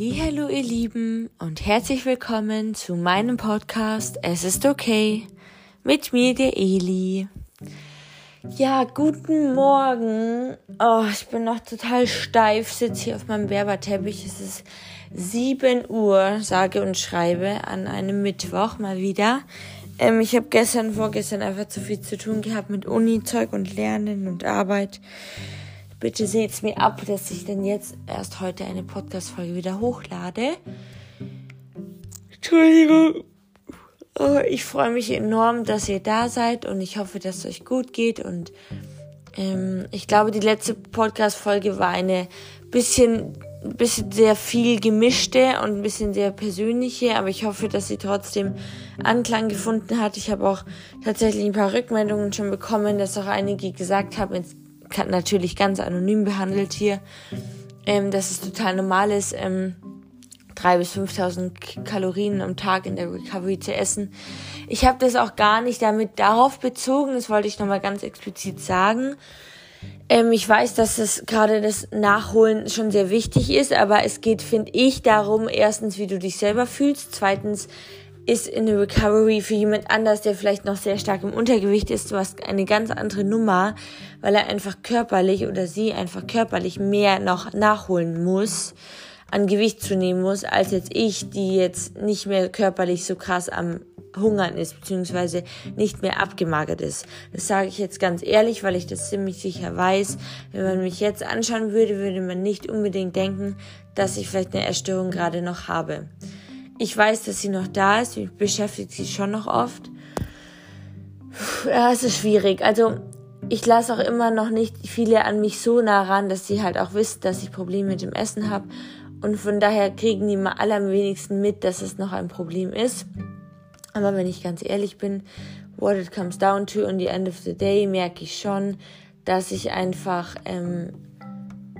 Hallo ihr Lieben und herzlich willkommen zu meinem Podcast Es ist okay mit mir der Eli. Ja, guten Morgen. Oh, ich bin noch total steif, sitze hier auf meinem Werberteppich. Es ist 7 Uhr, sage und schreibe an einem Mittwoch mal wieder. Ähm, ich habe gestern, vorgestern einfach zu viel zu tun gehabt mit Uni-Zeug und Lernen und Arbeit. Bitte seht's mir ab, dass ich denn jetzt erst heute eine Podcast-Folge wieder hochlade. Entschuldigung. Oh, ich freue mich enorm, dass ihr da seid und ich hoffe, dass es euch gut geht. Und ähm, ich glaube, die letzte Podcast-Folge war eine bisschen, bisschen sehr viel gemischte und ein bisschen sehr persönliche, aber ich hoffe, dass sie trotzdem Anklang gefunden hat. Ich habe auch tatsächlich ein paar Rückmeldungen schon bekommen, dass auch einige gesagt haben, natürlich ganz anonym behandelt hier, ähm, dass es total normal ist, ähm, 3.000 bis 5.000 Kalorien am Tag in der Recovery zu essen. Ich habe das auch gar nicht damit darauf bezogen, das wollte ich nochmal ganz explizit sagen. Ähm, ich weiß, dass es gerade das Nachholen schon sehr wichtig ist, aber es geht, finde ich, darum, erstens, wie du dich selber fühlst, zweitens, ist in der Recovery für jemand anders, der vielleicht noch sehr stark im Untergewicht ist, was eine ganz andere Nummer, weil er einfach körperlich oder sie einfach körperlich mehr noch nachholen muss, an Gewicht zunehmen muss, als jetzt ich, die jetzt nicht mehr körperlich so krass am Hungern ist, beziehungsweise nicht mehr abgemagert ist. Das sage ich jetzt ganz ehrlich, weil ich das ziemlich sicher weiß. Wenn man mich jetzt anschauen würde, würde man nicht unbedingt denken, dass ich vielleicht eine Erstörung gerade noch habe. Ich weiß, dass sie noch da ist. Ich beschäftige sie schon noch oft. Ja, es ist schwierig. Also, ich lasse auch immer noch nicht viele an mich so nah ran, dass sie halt auch wissen, dass ich Probleme mit dem Essen habe. Und von daher kriegen die mal alle am wenigsten mit, dass es noch ein Problem ist. Aber wenn ich ganz ehrlich bin, what it comes down to on the end of the day, merke ich schon, dass ich einfach ähm,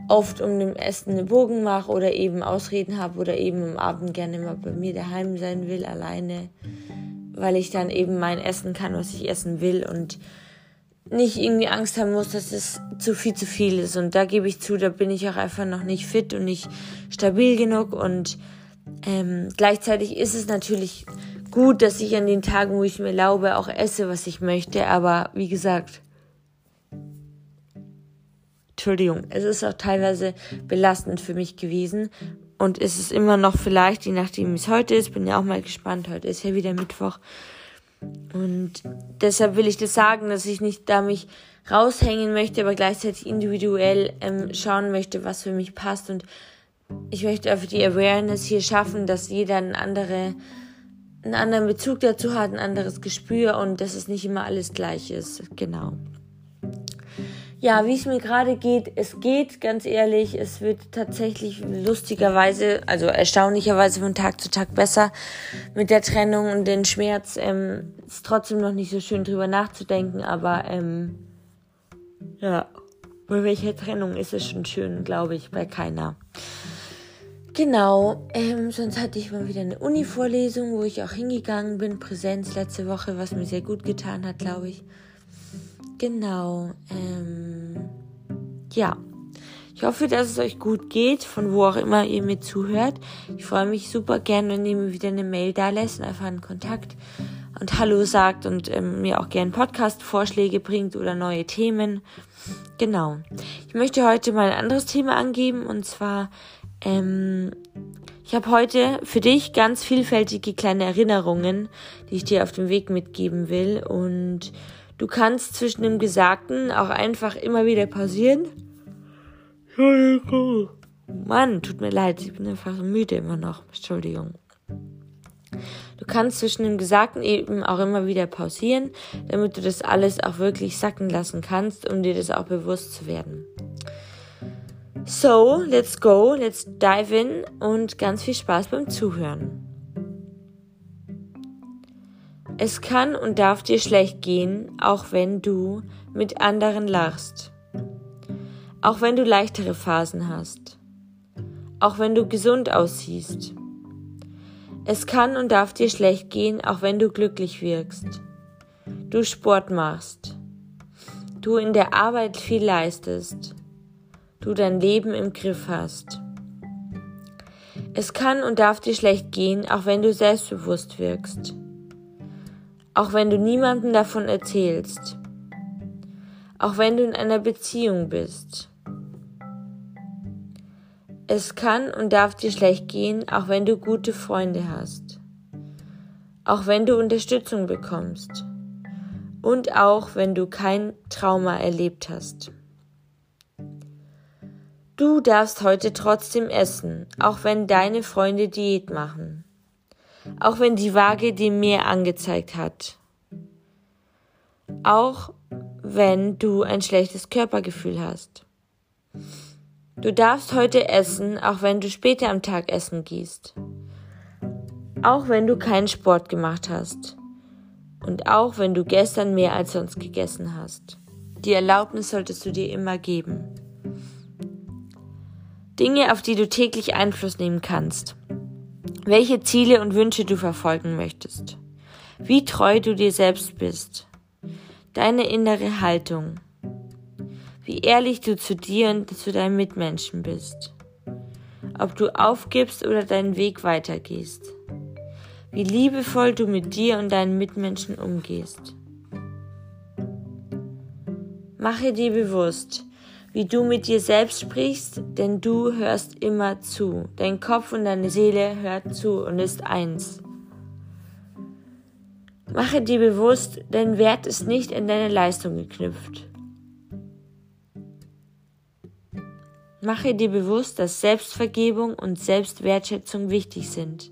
oft um dem Essen einen Bogen mache oder eben Ausreden habe oder eben am Abend gerne mal bei mir daheim sein will, alleine, weil ich dann eben mein Essen kann, was ich essen will und nicht irgendwie Angst haben muss, dass es zu viel zu viel ist. Und da gebe ich zu, da bin ich auch einfach noch nicht fit und nicht stabil genug. Und ähm, gleichzeitig ist es natürlich gut, dass ich an den Tagen, wo ich mir erlaube, auch esse, was ich möchte. Aber wie gesagt, Entschuldigung, es ist auch teilweise belastend für mich gewesen. Und es ist immer noch vielleicht, je nachdem wie es heute ist, bin ja auch mal gespannt. Heute ist ja wieder Mittwoch. Und deshalb will ich das sagen, dass ich nicht da mich raushängen möchte, aber gleichzeitig individuell ähm, schauen möchte, was für mich passt. Und ich möchte einfach die Awareness hier schaffen, dass jeder eine andere, einen anderen Bezug dazu hat, ein anderes Gespür und dass es nicht immer alles gleich ist. Genau. Ja, wie es mir gerade geht, es geht, ganz ehrlich, es wird tatsächlich lustigerweise, also erstaunlicherweise von Tag zu Tag besser mit der Trennung und den Schmerz. Ähm, ist trotzdem noch nicht so schön drüber nachzudenken, aber ähm, ja, bei welcher Trennung ist es schon schön, glaube ich, bei keiner. Genau, ähm, sonst hatte ich mal wieder eine Uni-Vorlesung, wo ich auch hingegangen bin, Präsenz letzte Woche, was mir sehr gut getan hat, glaube ich. Genau. Ähm, ja. Ich hoffe, dass es euch gut geht, von wo auch immer ihr mir zuhört. Ich freue mich super gern, wenn ihr mir wieder eine Mail da lässt und einfach einen Kontakt und Hallo sagt und ähm, mir auch gern Podcast-Vorschläge bringt oder neue Themen. Genau. Ich möchte heute mal ein anderes Thema angeben und zwar, ähm, ich habe heute für dich ganz vielfältige kleine Erinnerungen, die ich dir auf dem Weg mitgeben will und Du kannst zwischen dem Gesagten auch einfach immer wieder pausieren. Mann, tut mir leid, ich bin einfach müde immer noch. Entschuldigung. Du kannst zwischen dem Gesagten eben auch immer wieder pausieren, damit du das alles auch wirklich sacken lassen kannst, um dir das auch bewusst zu werden. So, let's go, let's dive in und ganz viel Spaß beim Zuhören. Es kann und darf dir schlecht gehen, auch wenn du mit anderen lachst. Auch wenn du leichtere Phasen hast. Auch wenn du gesund aussiehst. Es kann und darf dir schlecht gehen, auch wenn du glücklich wirkst. Du Sport machst. Du in der Arbeit viel leistest. Du dein Leben im Griff hast. Es kann und darf dir schlecht gehen, auch wenn du selbstbewusst wirkst. Auch wenn du niemandem davon erzählst. Auch wenn du in einer Beziehung bist. Es kann und darf dir schlecht gehen, auch wenn du gute Freunde hast. Auch wenn du Unterstützung bekommst. Und auch wenn du kein Trauma erlebt hast. Du darfst heute trotzdem essen, auch wenn deine Freunde Diät machen. Auch wenn die Waage dir mehr angezeigt hat. Auch wenn du ein schlechtes Körpergefühl hast. Du darfst heute essen, auch wenn du später am Tag essen gehst. Auch wenn du keinen Sport gemacht hast. Und auch wenn du gestern mehr als sonst gegessen hast. Die Erlaubnis solltest du dir immer geben. Dinge, auf die du täglich Einfluss nehmen kannst. Welche Ziele und Wünsche du verfolgen möchtest. Wie treu du dir selbst bist. Deine innere Haltung wie ehrlich du zu dir und zu deinen Mitmenschen bist, ob du aufgibst oder deinen Weg weitergehst, wie liebevoll du mit dir und deinen Mitmenschen umgehst. Mache dir bewusst, wie du mit dir selbst sprichst, denn du hörst immer zu. Dein Kopf und deine Seele hört zu und ist eins. Mache dir bewusst, dein Wert ist nicht in deine Leistung geknüpft. Mache dir bewusst, dass Selbstvergebung und Selbstwertschätzung wichtig sind.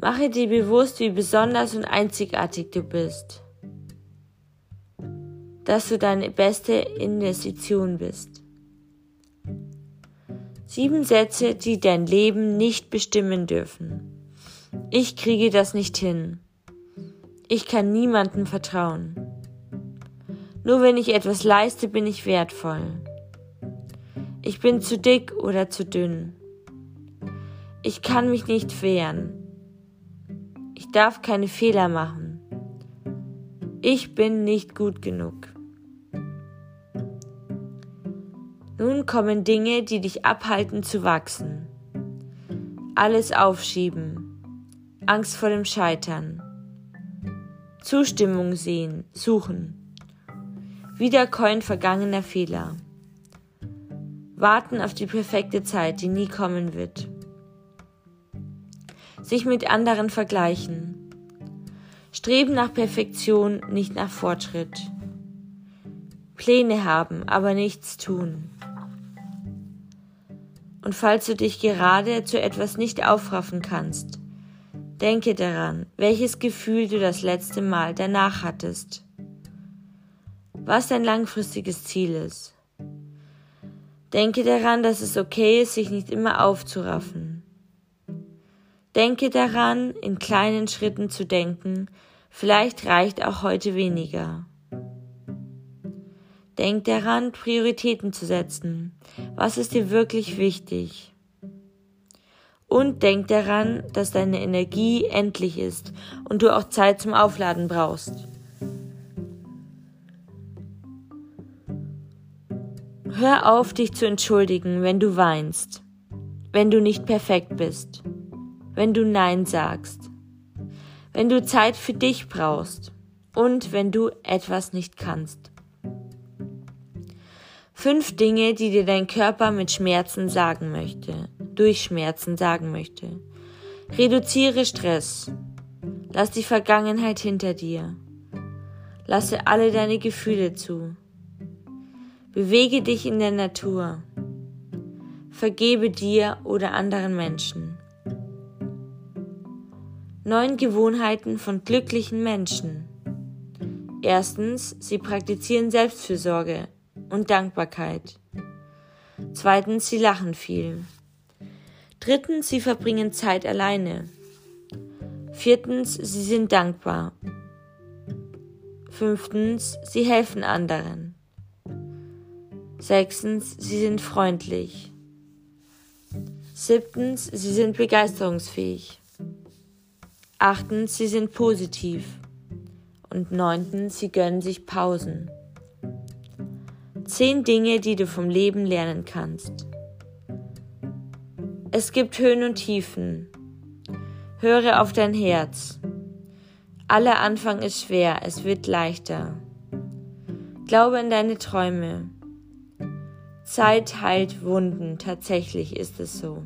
Mache dir bewusst, wie besonders und einzigartig du bist. Dass du deine beste Investition bist. Sieben Sätze, die dein Leben nicht bestimmen dürfen. Ich kriege das nicht hin. Ich kann niemandem vertrauen. Nur wenn ich etwas leiste, bin ich wertvoll. Ich bin zu dick oder zu dünn. Ich kann mich nicht wehren. Ich darf keine Fehler machen. Ich bin nicht gut genug. Nun kommen Dinge, die dich abhalten zu wachsen. Alles aufschieben. Angst vor dem Scheitern. Zustimmung sehen, suchen. Wiedercoin vergangener Fehler. Warten auf die perfekte Zeit, die nie kommen wird. Sich mit anderen vergleichen. Streben nach Perfektion, nicht nach Fortschritt. Pläne haben, aber nichts tun. Und falls du dich gerade zu etwas nicht aufraffen kannst, denke daran, welches Gefühl du das letzte Mal danach hattest was dein langfristiges Ziel ist. Denke daran, dass es okay ist, sich nicht immer aufzuraffen. Denke daran, in kleinen Schritten zu denken, vielleicht reicht auch heute weniger. Denk daran, Prioritäten zu setzen. Was ist dir wirklich wichtig? Und denk daran, dass deine Energie endlich ist und du auch Zeit zum Aufladen brauchst. Hör auf, dich zu entschuldigen, wenn du weinst, wenn du nicht perfekt bist, wenn du Nein sagst, wenn du Zeit für dich brauchst und wenn du etwas nicht kannst. Fünf Dinge, die dir dein Körper mit Schmerzen sagen möchte, durch Schmerzen sagen möchte. Reduziere Stress. Lass die Vergangenheit hinter dir. Lasse alle deine Gefühle zu. Bewege dich in der Natur. Vergebe dir oder anderen Menschen. Neun Gewohnheiten von glücklichen Menschen. Erstens, sie praktizieren Selbstfürsorge und Dankbarkeit. Zweitens, sie lachen viel. Drittens, sie verbringen Zeit alleine. Viertens, sie sind dankbar. Fünftens, sie helfen anderen. Sechstens, sie sind freundlich. Siebtens, sie sind begeisterungsfähig. Achtens, sie sind positiv. Und neuntens, sie gönnen sich Pausen. Zehn Dinge, die du vom Leben lernen kannst. Es gibt Höhen und Tiefen. Höre auf dein Herz. Aller Anfang ist schwer, es wird leichter. Glaube in deine Träume. Zeit heilt Wunden, tatsächlich ist es so.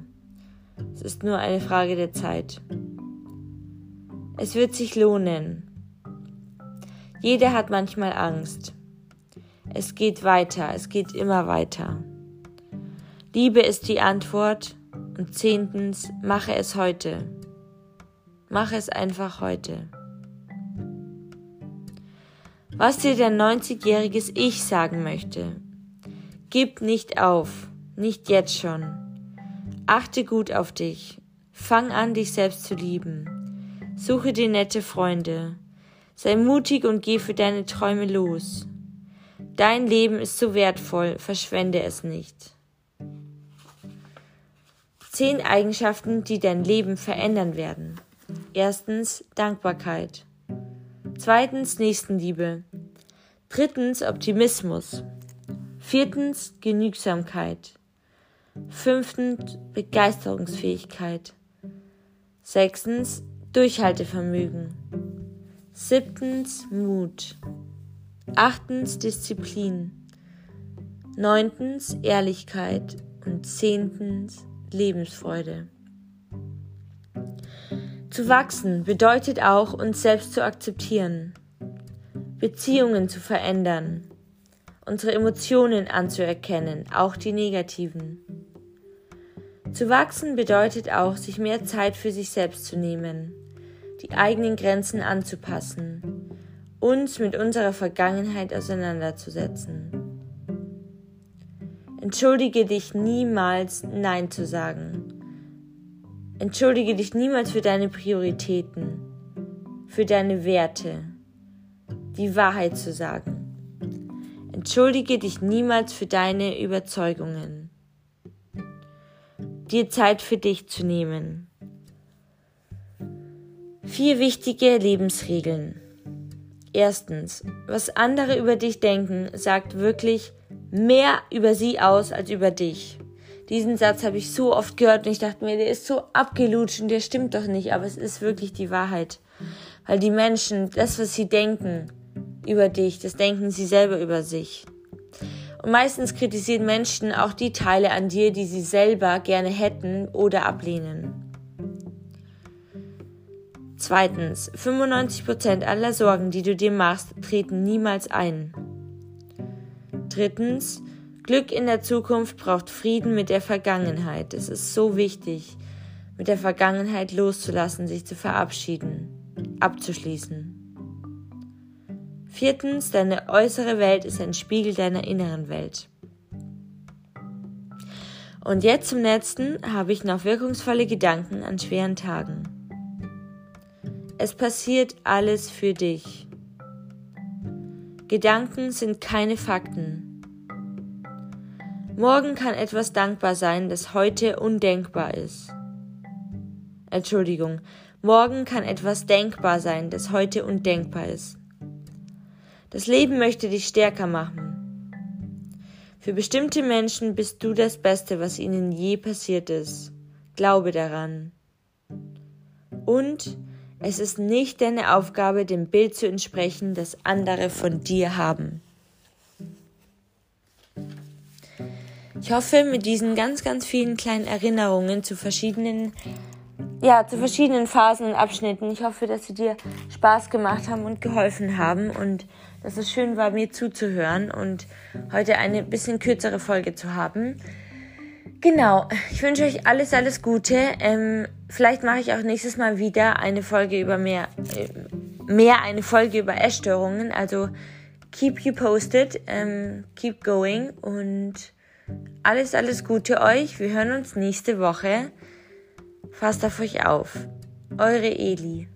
Es ist nur eine Frage der Zeit. Es wird sich lohnen. Jeder hat manchmal Angst. Es geht weiter, es geht immer weiter. Liebe ist die Antwort und zehntens, mache es heute. Mache es einfach heute. Was dir dein 90-jähriges Ich sagen möchte. Gib nicht auf, nicht jetzt schon. Achte gut auf dich. Fang an, dich selbst zu lieben. Suche dir nette Freunde. Sei mutig und geh für deine Träume los. Dein Leben ist so wertvoll, verschwende es nicht. Zehn Eigenschaften, die dein Leben verändern werden. Erstens Dankbarkeit. Zweitens Nächstenliebe. Drittens Optimismus. Viertens Genügsamkeit. Fünftens Begeisterungsfähigkeit. Sechstens Durchhaltevermögen. Siebtens Mut. Achtens Disziplin. Neuntens Ehrlichkeit. Und zehntens Lebensfreude. Zu wachsen bedeutet auch, uns selbst zu akzeptieren, Beziehungen zu verändern, unsere Emotionen anzuerkennen, auch die negativen. Zu wachsen bedeutet auch, sich mehr Zeit für sich selbst zu nehmen, die eigenen Grenzen anzupassen, uns mit unserer Vergangenheit auseinanderzusetzen. Entschuldige dich niemals Nein zu sagen. Entschuldige dich niemals für deine Prioritäten, für deine Werte, die Wahrheit zu sagen. Entschuldige dich niemals für deine Überzeugungen. Dir Zeit für dich zu nehmen. Vier wichtige Lebensregeln. Erstens, was andere über dich denken, sagt wirklich mehr über sie aus als über dich. Diesen Satz habe ich so oft gehört und ich dachte mir, der ist so abgelutscht und der stimmt doch nicht, aber es ist wirklich die Wahrheit. Weil die Menschen, das, was sie denken über dich, das denken sie selber über sich. Und meistens kritisieren Menschen auch die Teile an dir, die sie selber gerne hätten oder ablehnen. Zweitens, 95% aller Sorgen, die du dir machst, treten niemals ein. Drittens, Glück in der Zukunft braucht Frieden mit der Vergangenheit. Es ist so wichtig, mit der Vergangenheit loszulassen, sich zu verabschieden, abzuschließen. Viertens, deine äußere Welt ist ein Spiegel deiner inneren Welt. Und jetzt zum letzten habe ich noch wirkungsvolle Gedanken an schweren Tagen. Es passiert alles für dich. Gedanken sind keine Fakten. Morgen kann etwas dankbar sein, das heute undenkbar ist. Entschuldigung, morgen kann etwas denkbar sein, das heute undenkbar ist. Das Leben möchte dich stärker machen. Für bestimmte Menschen bist du das Beste, was ihnen je passiert ist. Glaube daran. Und es ist nicht deine Aufgabe, dem Bild zu entsprechen, das andere von dir haben. Ich hoffe, mit diesen ganz, ganz vielen kleinen Erinnerungen zu verschiedenen, ja, zu verschiedenen Phasen und Abschnitten, ich hoffe, dass sie dir Spaß gemacht haben und geholfen haben und dass es schön war, mir zuzuhören und heute eine bisschen kürzere Folge zu haben. Genau, ich wünsche euch alles, alles Gute. Ähm, vielleicht mache ich auch nächstes Mal wieder eine Folge über mehr, äh, mehr eine Folge über Essstörungen. Also keep you posted, ähm, keep going und alles, alles Gute euch. Wir hören uns nächste Woche. Fasst auf euch auf. Eure Eli.